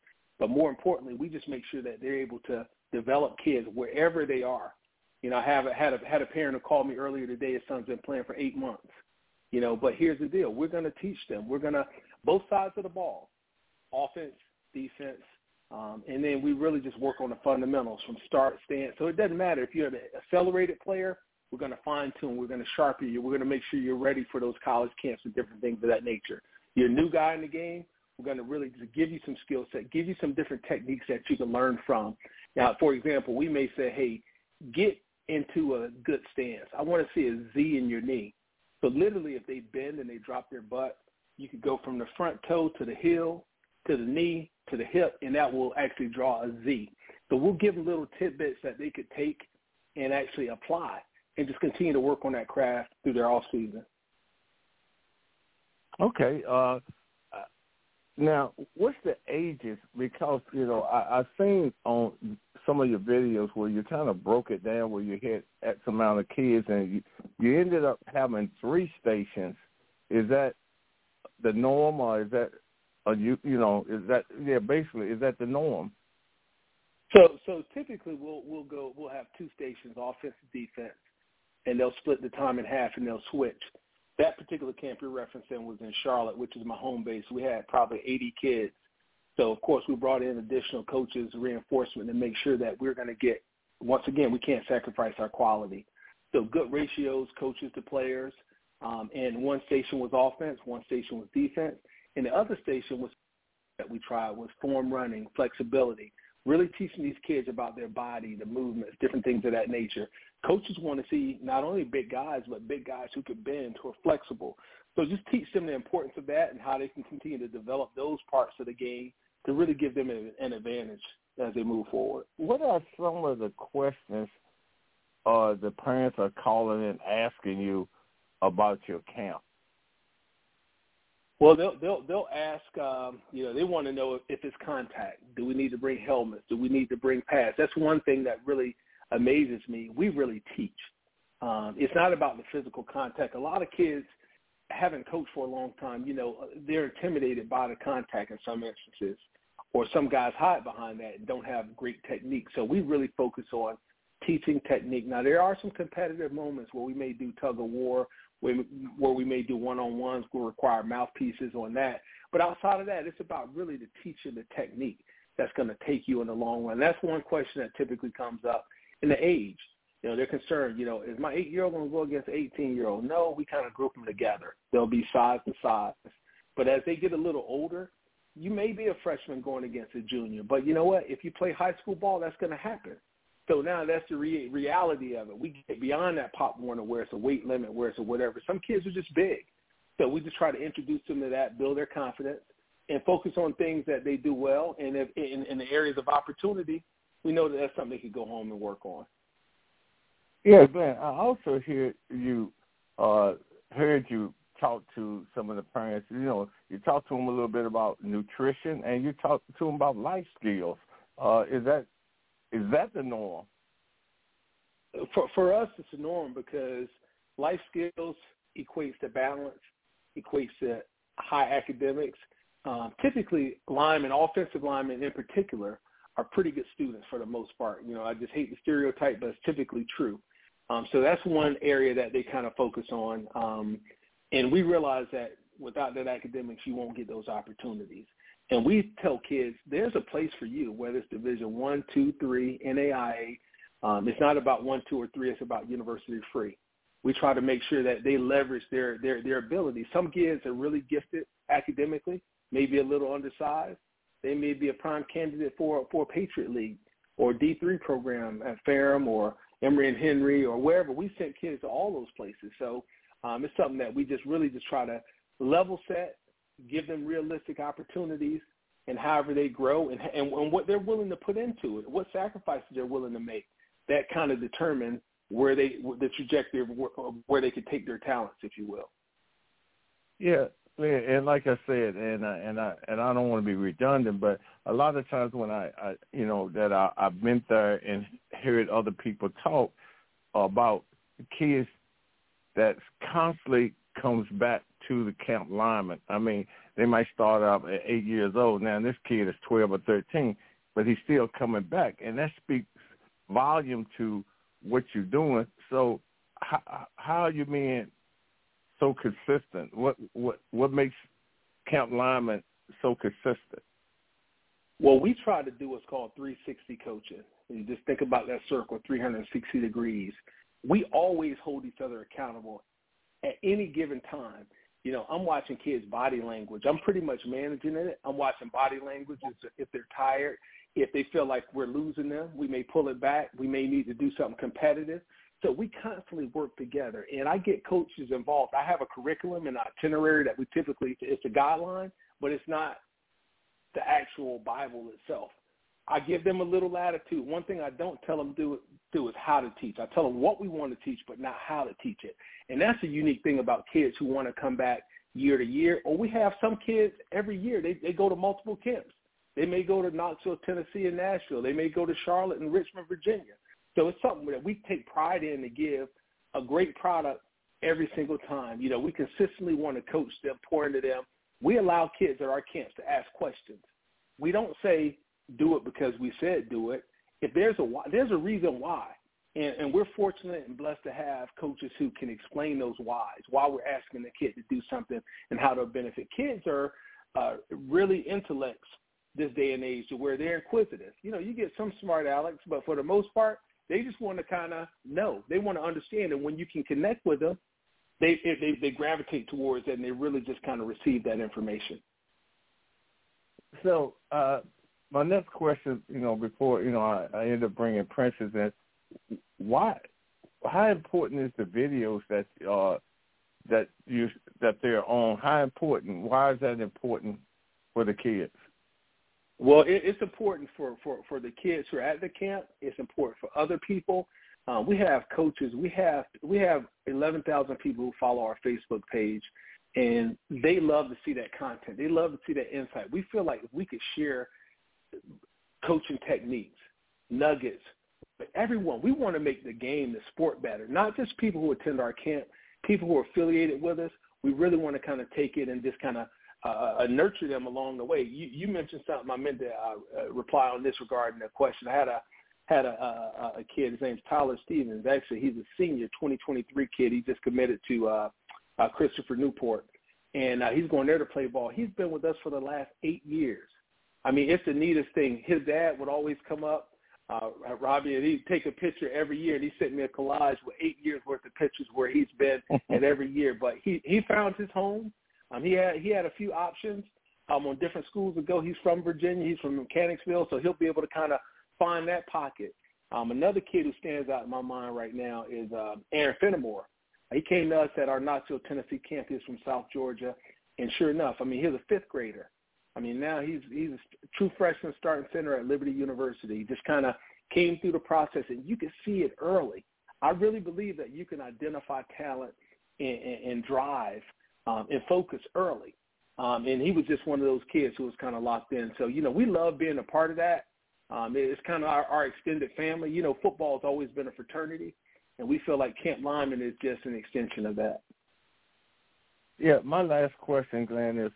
But more importantly, we just make sure that they're able to develop kids wherever they are. You know, I have had a had a parent who called me earlier today. His son's been playing for eight months. You know, but here's the deal: we're going to teach them. We're going to both sides of the ball, offense, defense, um, and then we really just work on the fundamentals from start, stand. So it doesn't matter if you're an accelerated player. We're going to fine tune. We're going to sharpen you. We're going to make sure you're ready for those college camps and different things of that nature. You're a new guy in the game. We're going to really give you some skill set, give you some different techniques that you can learn from. Now, for example, we may say, hey, get into a good stance. I want to see a Z in your knee. So literally, if they bend and they drop their butt, you could go from the front toe to the heel, to the knee, to the hip, and that will actually draw a Z. So we'll give them little tidbits that they could take and actually apply and just continue to work on that craft through their off season. Okay. Uh, now, what's the ages? Because you know, I, I've seen on some of your videos where you kind of broke it down, where you had X amount of kids, and you you ended up having three stations. Is that the norm, or is that, are you you know, is that yeah, basically, is that the norm? So so typically we'll we'll go we'll have two stations, offense and defense, and they'll split the time in half and they'll switch that particular camp you're referencing was in Charlotte, which is my home base. We had probably 80 kids. So, of course, we brought in additional coaches, reinforcement to make sure that we're going to get, once again, we can't sacrifice our quality. So good ratios, coaches to players. Um, and one station was offense, one station was defense. And the other station was that we tried was form running, flexibility, really teaching these kids about their body, the movements, different things of that nature coaches want to see not only big guys, but big guys who can bend, who are flexible. So just teach them the importance of that and how they can continue to develop those parts of the game to really give them an, advantage as they move forward. What are some of the questions uh, the parents are calling and asking you about your camp? Well, they'll they'll they'll ask. Um, you know, they want to know if, it's contact. Do we need to bring helmets? Do we need to bring pads? That's one thing that really amazes me. We really teach. Um, it's not about the physical contact. A lot of kids haven't coached for a long time. You know, they're intimidated by the contact in some instances, or some guys hide behind that and don't have great technique. So we really focus on teaching technique. Now there are some competitive moments where we may do tug of war, where, we may do one-on-ones, We'll require mouthpieces on that. But outside of that, it's about really the teaching the technique that's going to take you in the long run. That's one question that typically comes up in the age. You know, they're concerned, you know, is my eight-year-old going to go against 18-year-old? No, we kind of group them together. They'll be size to size. But as they get a little older, you may be a freshman going against a junior. But you know what? If you play high school ball, that's going to happen. So now that's the re- reality of it. We get beyond that Pop Warner where it's a weight limit, where it's a whatever. Some kids are just big. So we just try to introduce them to that, build their confidence, and focus on things that they do well. And if in, in the areas of opportunity, we know that that's something they could go home and work on. Yeah, Ben. I also hear you uh, heard you talk to some of the parents. You know, you talk to them a little bit about nutrition, and you talk to them about life skills. Uh, is that is that the norm? For for us, it's the norm because life skills equates to balance, equates to high academics. Um, typically, linemen, offensive linemen in particular, are pretty good students for the most part. You know, I just hate the stereotype, but it's typically true. Um, so that's one area that they kind of focus on. Um, and we realize that without that academics, you won't get those opportunities. And we tell kids there's a place for you, whether it's Division One, Two, Three, NAIA. Um, it's not about one, two, or three. It's about university free. We try to make sure that they leverage their their their abilities. Some kids are really gifted academically, maybe a little undersized. They may be a prime candidate for for Patriot League or D three program at Ferrum or Emory and Henry or wherever. We sent kids to all those places. So um, it's something that we just really just try to level set, give them realistic opportunities, and however they grow and, and, and what they're willing to put into it, what sacrifices they're willing to make. That kind of determine where they the trajectory of where, where they could take their talents, if you will. Yeah, and like I said, and I, and I and I don't want to be redundant, but a lot of times when I, I you know that I, I've been there and heard other people talk about kids that constantly comes back to the camp lineman. I mean, they might start out at eight years old. Now this kid is twelve or thirteen, but he's still coming back, and that speaks volume to what you're doing. So how, how are you being so consistent? What what what makes camp lineman so consistent? Well, we try to do what's called 360 coaching. You just think about that circle, 360 degrees. We always hold each other accountable at any given time. You know, I'm watching kids' body language. I'm pretty much managing it. I'm watching body language if they're tired. If they feel like we're losing them, we may pull it back. We may need to do something competitive. So we constantly work together, and I get coaches involved. I have a curriculum and itinerary that we typically it's a guideline, but it's not the actual Bible itself. I give them a little latitude. One thing I don't tell them do do is how to teach. I tell them what we want to teach, but not how to teach it. And that's a unique thing about kids who want to come back year to year. Or we have some kids every year they they go to multiple camps. They may go to Knoxville, Tennessee, and Nashville. They may go to Charlotte and Richmond, Virginia. So it's something that we take pride in to give a great product every single time. You know, we consistently want to coach them, pour into them. We allow kids at our camps to ask questions. We don't say do it because we said do it. If there's a why, there's a reason why. And, and we're fortunate and blessed to have coaches who can explain those whys, why we're asking the kid to do something and how to benefit. Kids are uh, really intellects this day and age to where they're inquisitive. You know, you get some smart Alex, but for the most part, they just want to kind of know. They want to understand, and when you can connect with them, they they they gravitate towards it, and they really just kind of receive that information. So uh, my next question, you know, before you know, I, I end up bringing Princess in. Why? How important is the videos that uh, that you that they're on? How important? Why is that important for the kids? Well, it, it's important for, for, for the kids who are at the camp. It's important for other people. Uh, we have coaches. We have we have eleven thousand people who follow our Facebook page, and they love to see that content. They love to see that insight. We feel like if we could share coaching techniques, nuggets, but everyone, we want to make the game, the sport better. Not just people who attend our camp, people who are affiliated with us. We really want to kind of take it and just kind of uh, uh, nurture them along the way. You, you mentioned something I meant to uh, uh, reply on this regarding the question. I had a had a, a, a kid. His name's Tyler Stevens. Actually, he's a senior, 2023 kid. He just committed to uh, uh, Christopher Newport, and uh, he's going there to play ball. He's been with us for the last eight years. I mean, it's the neatest thing. His dad would always come up, uh, Robbie, and he'd take a picture every year, and he sent me a collage with eight years worth of pictures where he's been at every year. But he he found his home um, he had he had a few options um, on different schools to go. He's from Virginia. He's from Mechanicsville, so he'll be able to kind of find that pocket. Um, another kid who stands out in my mind right now is uh, Aaron Fenimore. He came to us at our Knoxville, Tennessee campus from South Georgia, and sure enough, I mean, he's a fifth grader. I mean, now he's he's a true freshman starting center at Liberty University. He just kind of came through the process, and you can see it early. I really believe that you can identify talent and, and, and drive um, and focus early. Um, and he was just one of those kids who was kind of locked in. So, you know, we love being a part of that. Um, it's kind of our, our extended family. You know, football has always been a fraternity, and we feel like Camp Lineman is just an extension of that. Yeah, my last question, Glenn, is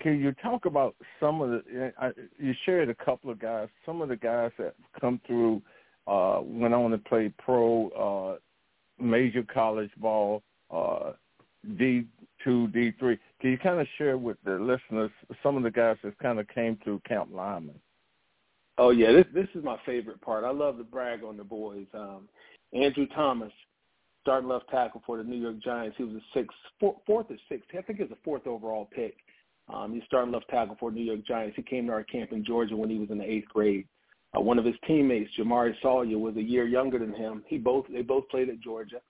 can, you talk about some of the? You shared a couple of guys. Some of the guys that come through uh, went on to play pro, uh, major college ball, uh, D two, D three. Can you kind of share with the listeners some of the guys that kind of came through Camp Lineman? Oh yeah, this this is my favorite part. I love to brag on the boys. Um, Andrew Thomas, starting left tackle for the New York Giants. He was a sixth, four, fourth or sixth. I think he was a fourth overall pick. Um, he's starting left tackle for New York Giants. He came to our camp in Georgia when he was in the eighth grade. Uh, one of his teammates, Jamaree Salyer, was a year younger than him. He both they both played at Georgia.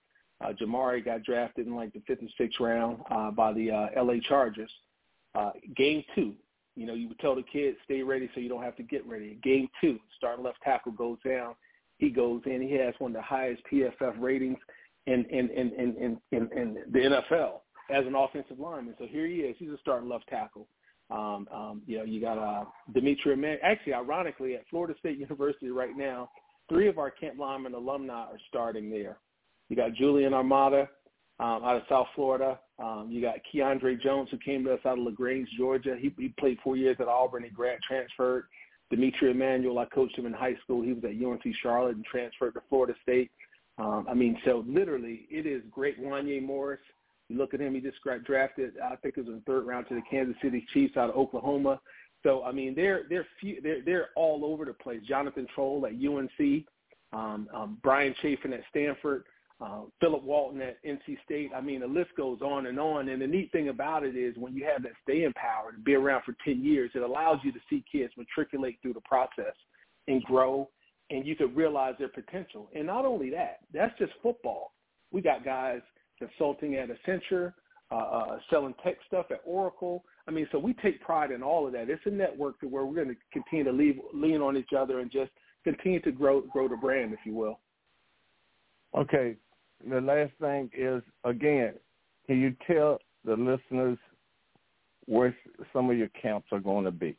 Uh, Jamaree got drafted in like the fifth and sixth round uh, by the uh, L.A. Chargers. Uh, game two, you know, you would tell the kids stay ready so you don't have to get ready. Game two, starting left tackle goes down. He goes in. He has one of the highest PFF ratings in in in in in, in, in the NFL as an offensive lineman. So here he is. He's a starting left tackle. Um, um, you know, you got uh, Dimitri Man. Actually, ironically, at Florida State University right now, three of our Camp Lineman alumni are starting there. You got Julian Armella um, out of South Florida. Um, you got Keiondre Jones, who came to us out of LaGrange, Georgia. He, he played four years at Auburn. He grad transferred. Dimitri Emmanuel, I coached him in high school. He was at UNC Charlotte and transferred to Florida State. Um, I mean, so literally, it is great. Wanya Morris, you look at him; he just drafted. I think it was in the third round to the Kansas City Chiefs out of Oklahoma. So I mean, they're they're few, they're they're all over the place. Jonathan Troll at UNC, um, um, Brian Chafin at Stanford, uh, Philip Walton at NC State. I mean, the list goes on and on. And the neat thing about it is when you have that staying power to be around for 10 years, it allows you to see kids matriculate through the process and grow, and you could realize their potential. And not only that, that's just football. We got guys consulting at Accenture, uh, uh, selling tech stuff at Oracle. I mean, so we take pride in all of that. It's a network to where we're going to continue to leave, lean on each other and just continue to grow grow the brand, if you will. Okay. The last thing is again, can you tell the listeners where some of your camps are going to be?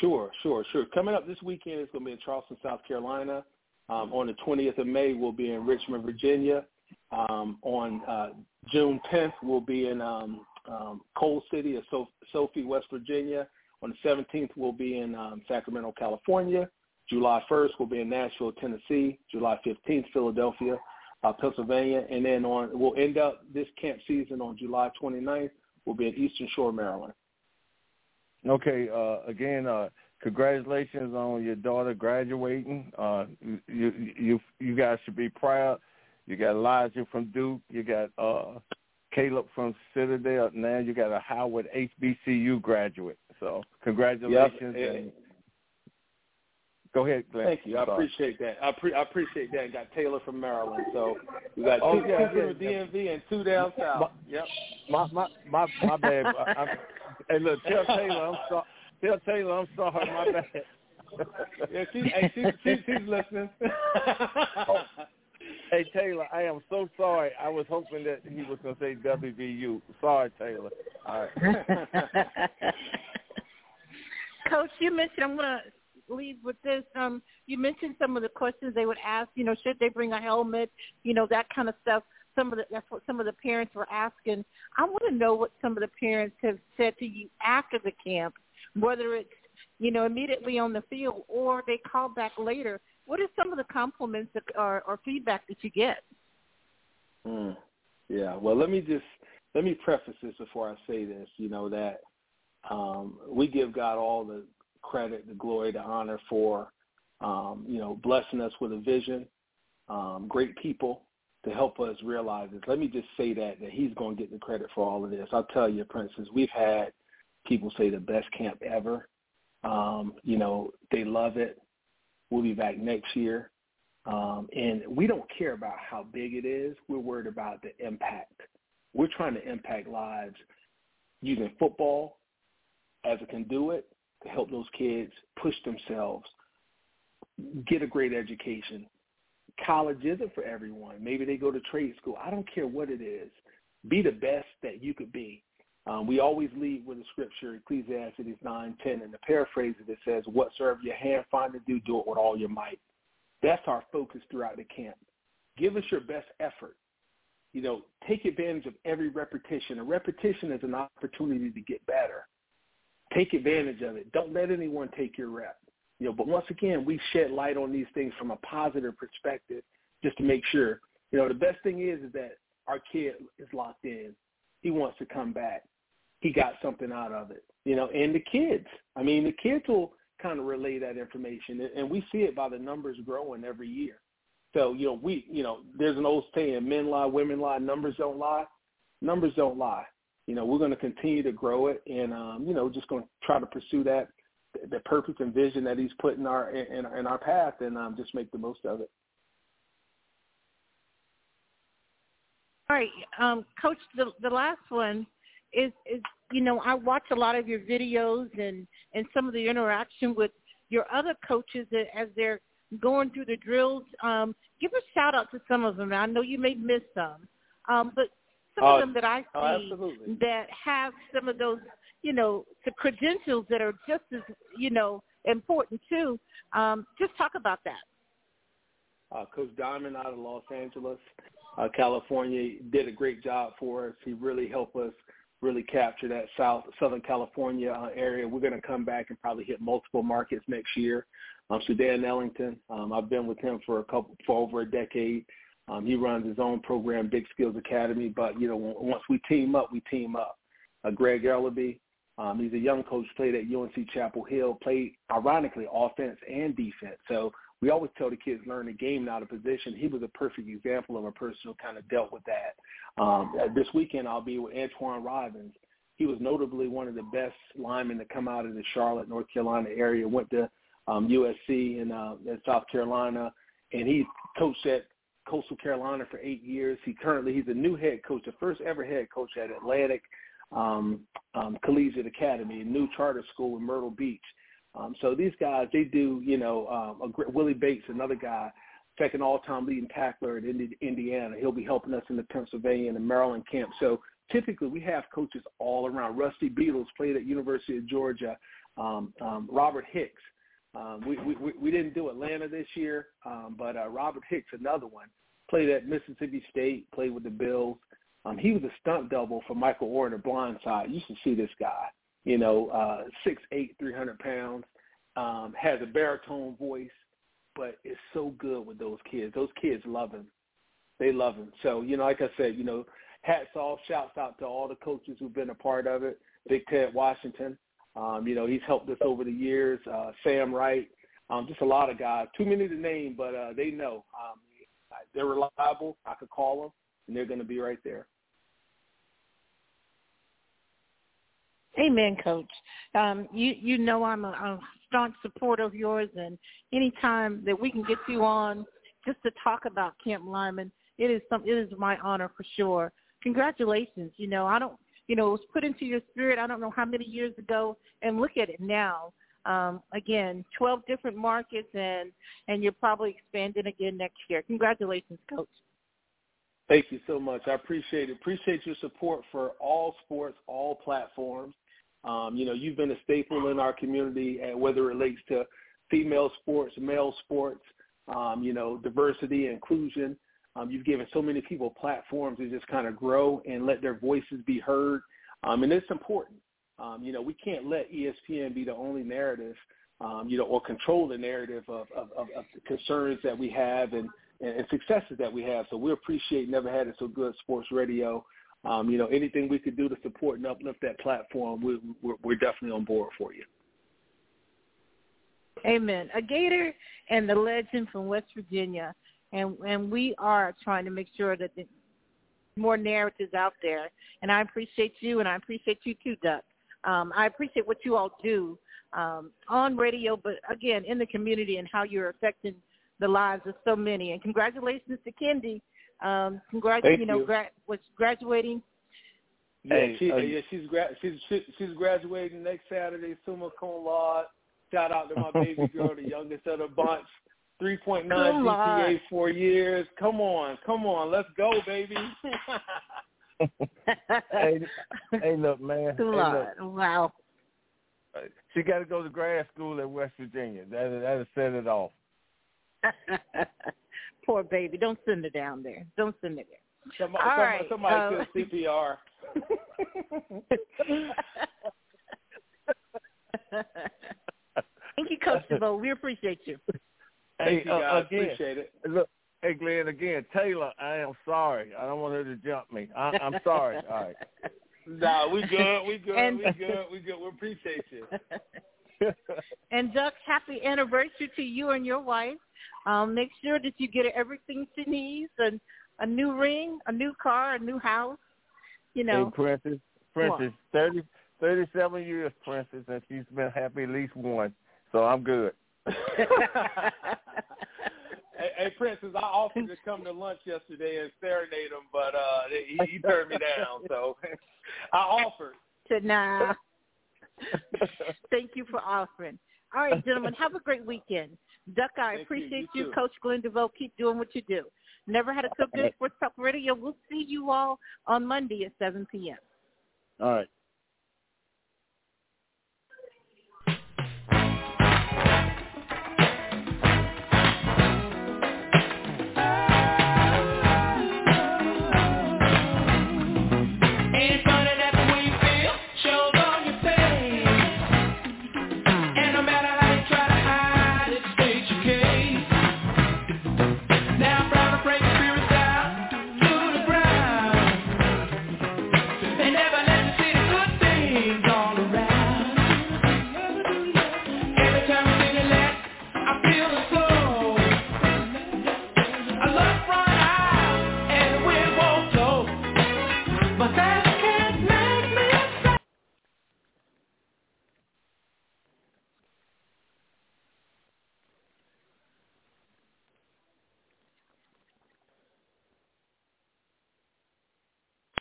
Sure, sure, sure. Coming up this weekend is going to be in Charleston, South Carolina. Um, on the 20th of May, we'll be in Richmond, Virginia. Um, on uh, June 10th, we'll be in um, um, Coal City of so- Sophie, West Virginia. On the 17th, we'll be in um, Sacramento, California. July 1st, we'll be in Nashville, Tennessee. July 15th, Philadelphia, uh, Pennsylvania. And then on, we'll end up this camp season on July 29th. We'll be in Eastern Shore, Maryland. Okay. Uh, again, uh, congratulations on your daughter graduating. Uh, you, you, you guys should be proud. You got Elijah from Duke. You got uh, Caleb from Citadel. Now you got a Howard HBCU graduate. So congratulations. Yep. And go ahead, Glenn. Thank you. I appreciate that. I, pre- I appreciate that. Got Taylor from Maryland. So we got oh, two, yeah, yeah, from the DMV and two down south. My, yep. My my my my bad. I, hey, look, tell Taylor I'm sorry. Tell Taylor I'm sorry. My bad. yeah, she, hey, she, she, she's listening. oh. Hey Taylor, I am so sorry. I was hoping that he was going to say WVU. Sorry, Taylor. All right. Coach, you mentioned I'm going to leave with this. Um, you mentioned some of the questions they would ask. You know, should they bring a helmet? You know, that kind of stuff. Some of the that's what some of the parents were asking. I want to know what some of the parents have said to you after the camp, whether it's you know immediately on the field or they call back later what are some of the compliments that, or, or feedback that you get? Mm, yeah. Well, let me just let me preface this before I say this. You know that um, we give God all the credit, the glory, the honor for um, you know blessing us with a vision, um, great people to help us realize this. Let me just say that that He's going to get the credit for all of this. I'll tell you, Princess, we've had people say the best camp ever. Um, you know, they love it. We'll be back next year. Um, and we don't care about how big it is. We're worried about the impact. We're trying to impact lives using football, as a it to help those kids push themselves, get a great education. College isn't for everyone. Maybe they go to trade school. I don't care what it is. Be the best that you could be. Um, we always lead with the scripture, Ecclesiastes 9, 10, and the paraphrase of it says, whatsoever your hand find to do, do it with all your might. That's our focus throughout the camp. Give us your best effort. You know, take advantage of every repetition. A repetition is an opportunity to get better. Take advantage of it. Don't let anyone take your rep. You know, but once again, we shed light on these things from a positive perspective just to make sure. You know, the best thing is is that our kid is locked in. He wants to come back. He got something out of it. You know, and the kids. I mean, the kids will kind of relay that information, and we see it by the numbers growing every year. So, you know, we, you know, there's an old saying, men lie, women lie, numbers don't lie. Numbers don't lie. You know, we're going to continue to grow it and, um, you know, just going to try to pursue that, the purpose and vision that he's put in our, in, in our path and um, just make the most of it. All right, um, Coach. The the last one is is you know I watch a lot of your videos and and some of the interaction with your other coaches as they're going through the drills. Um, give a shout out to some of them. I know you may miss some, um, but some of them that I oh, see that have some of those, you know, the credentials that are just as, you know, important too. Um, just talk about that. Uh, Coach Diamond out of Los Angeles, uh, California, did a great job for us. He really helped us really capture that South Southern California uh, area. We're going to come back and probably hit multiple markets next year. Um, so Dan Ellington, um, I've been with him for a couple for over a decade. Um, he runs his own program, Big Skills Academy. But you know, once we team up, we team up. Uh, Greg Ellaby, um, he's a young coach, played at UNC Chapel Hill, played ironically offense and defense. So we always tell the kids learn the game, not a position. He was a perfect example of a person who kind of dealt with that. Um, this weekend, I'll be with Antoine Robbins. He was notably one of the best linemen to come out of the Charlotte, North Carolina area. Went to um, USC in, uh, in South Carolina, and he coached at Coastal Carolina for eight years. He currently he's a new head coach, the first ever head coach at Atlantic um, um, Collegiate Academy, a new charter school in Myrtle Beach. Um, so these guys, they do, you know, um, a, Willie Bates, another guy, second all-time leading tackler in Indiana. He'll be helping us in the Pennsylvania and the Maryland camp. So typically we have coaches all around. Rusty Beatles played at University of Georgia. Um, um, Robert Hicks um, we, we we didn't do Atlanta this year, um, but uh, Robert Hicks, another one, played at Mississippi State, played with the Bills. Um, he was a stunt double for Michael Oher in blind side. You should see this guy. You know, uh, six eight, three hundred pounds, um, has a baritone voice, but is so good with those kids. Those kids love him. They love him. So you know, like I said, you know, hats off, shouts out to all the coaches who've been a part of it. Big Ted Washington, um, you know, he's helped us over the years. Uh, Sam Wright, um, just a lot of guys. Too many to name, but uh, they know. Um, they're reliable. I could call them, and they're going to be right there. Amen, Coach. Um, you you know I'm a, a staunch supporter of yours, and anytime that we can get you on just to talk about Camp Lineman, it is some it is my honor for sure. Congratulations. You know I don't you know, it was put into your spirit. I don't know how many years ago, and look at it now. Um, again, 12 different markets, and and you're probably expanding again next year. Congratulations, Coach. Thank you so much. I appreciate it. Appreciate your support for all sports, all platforms. Um, you know, you've been a staple in our community, and whether it relates to female sports, male sports, um, you know, diversity, inclusion. Um, you've given so many people platforms to just kind of grow and let their voices be heard, um, and it's important. Um, you know, we can't let ESPN be the only narrative, um, you know, or control the narrative of, of, of, of the concerns that we have and, and successes that we have. So we appreciate Never Had It So Good Sports Radio. Um, you know, anything we could do to support and uplift that platform, we, we're, we're definitely on board for you. Amen. A Gator and the legend from West Virginia and and we are trying to make sure that the more narratives out there. And I appreciate you, and I appreciate you too, Duck. Um, I appreciate what you all do um, on radio, but again in the community and how you're affecting the lives of so many. And congratulations to Kendi. Um, congrats, Thank you know, you. Gra- was graduating Yeah, Hey, she, uh, yeah, she's gra- she's she, she's graduating next Saturday, summa cum laude. Shout out to my baby girl, the youngest of the bunch. 3.9 GPA, four years. Come on, come on, let's go, baby. hey, hey, look, man. Hey, Too look. Wow. she got to go to grad school at West Virginia. That that'll set it off. Poor baby. Don't send her down there. Don't send her there. Somebody, All somebody, right, somebody um, CPR. Thank you, Coach Deveaux. We appreciate you. Thank hey, you uh, guys. again, Appreciate it. look, hey Glenn, again, Taylor, I am sorry. I don't want her to jump me. I, I'm sorry. All right. Nah, we good. We good. And- we good. We good. We appreciate you. and Duck, happy anniversary to you and your wife. Um, make sure that you get everything she needs and a new ring, a new car, a new house. You know, Hey, Princess, Princess, thirty, thirty-seven years, Princess, and she's been happy at least once. So I'm good. hey, hey, Princess, I offered to come to lunch yesterday and serenade him, but uh, he, he turned me down. So I offered. to nah. Thank you for offering. All right, gentlemen, have a great weekend. Duck, I Thank appreciate You you, too. Coach Glenn Deveaux. Keep doing what you do. Never had a so good sports talk radio. We'll see you all on Monday at 7 p.m. All right.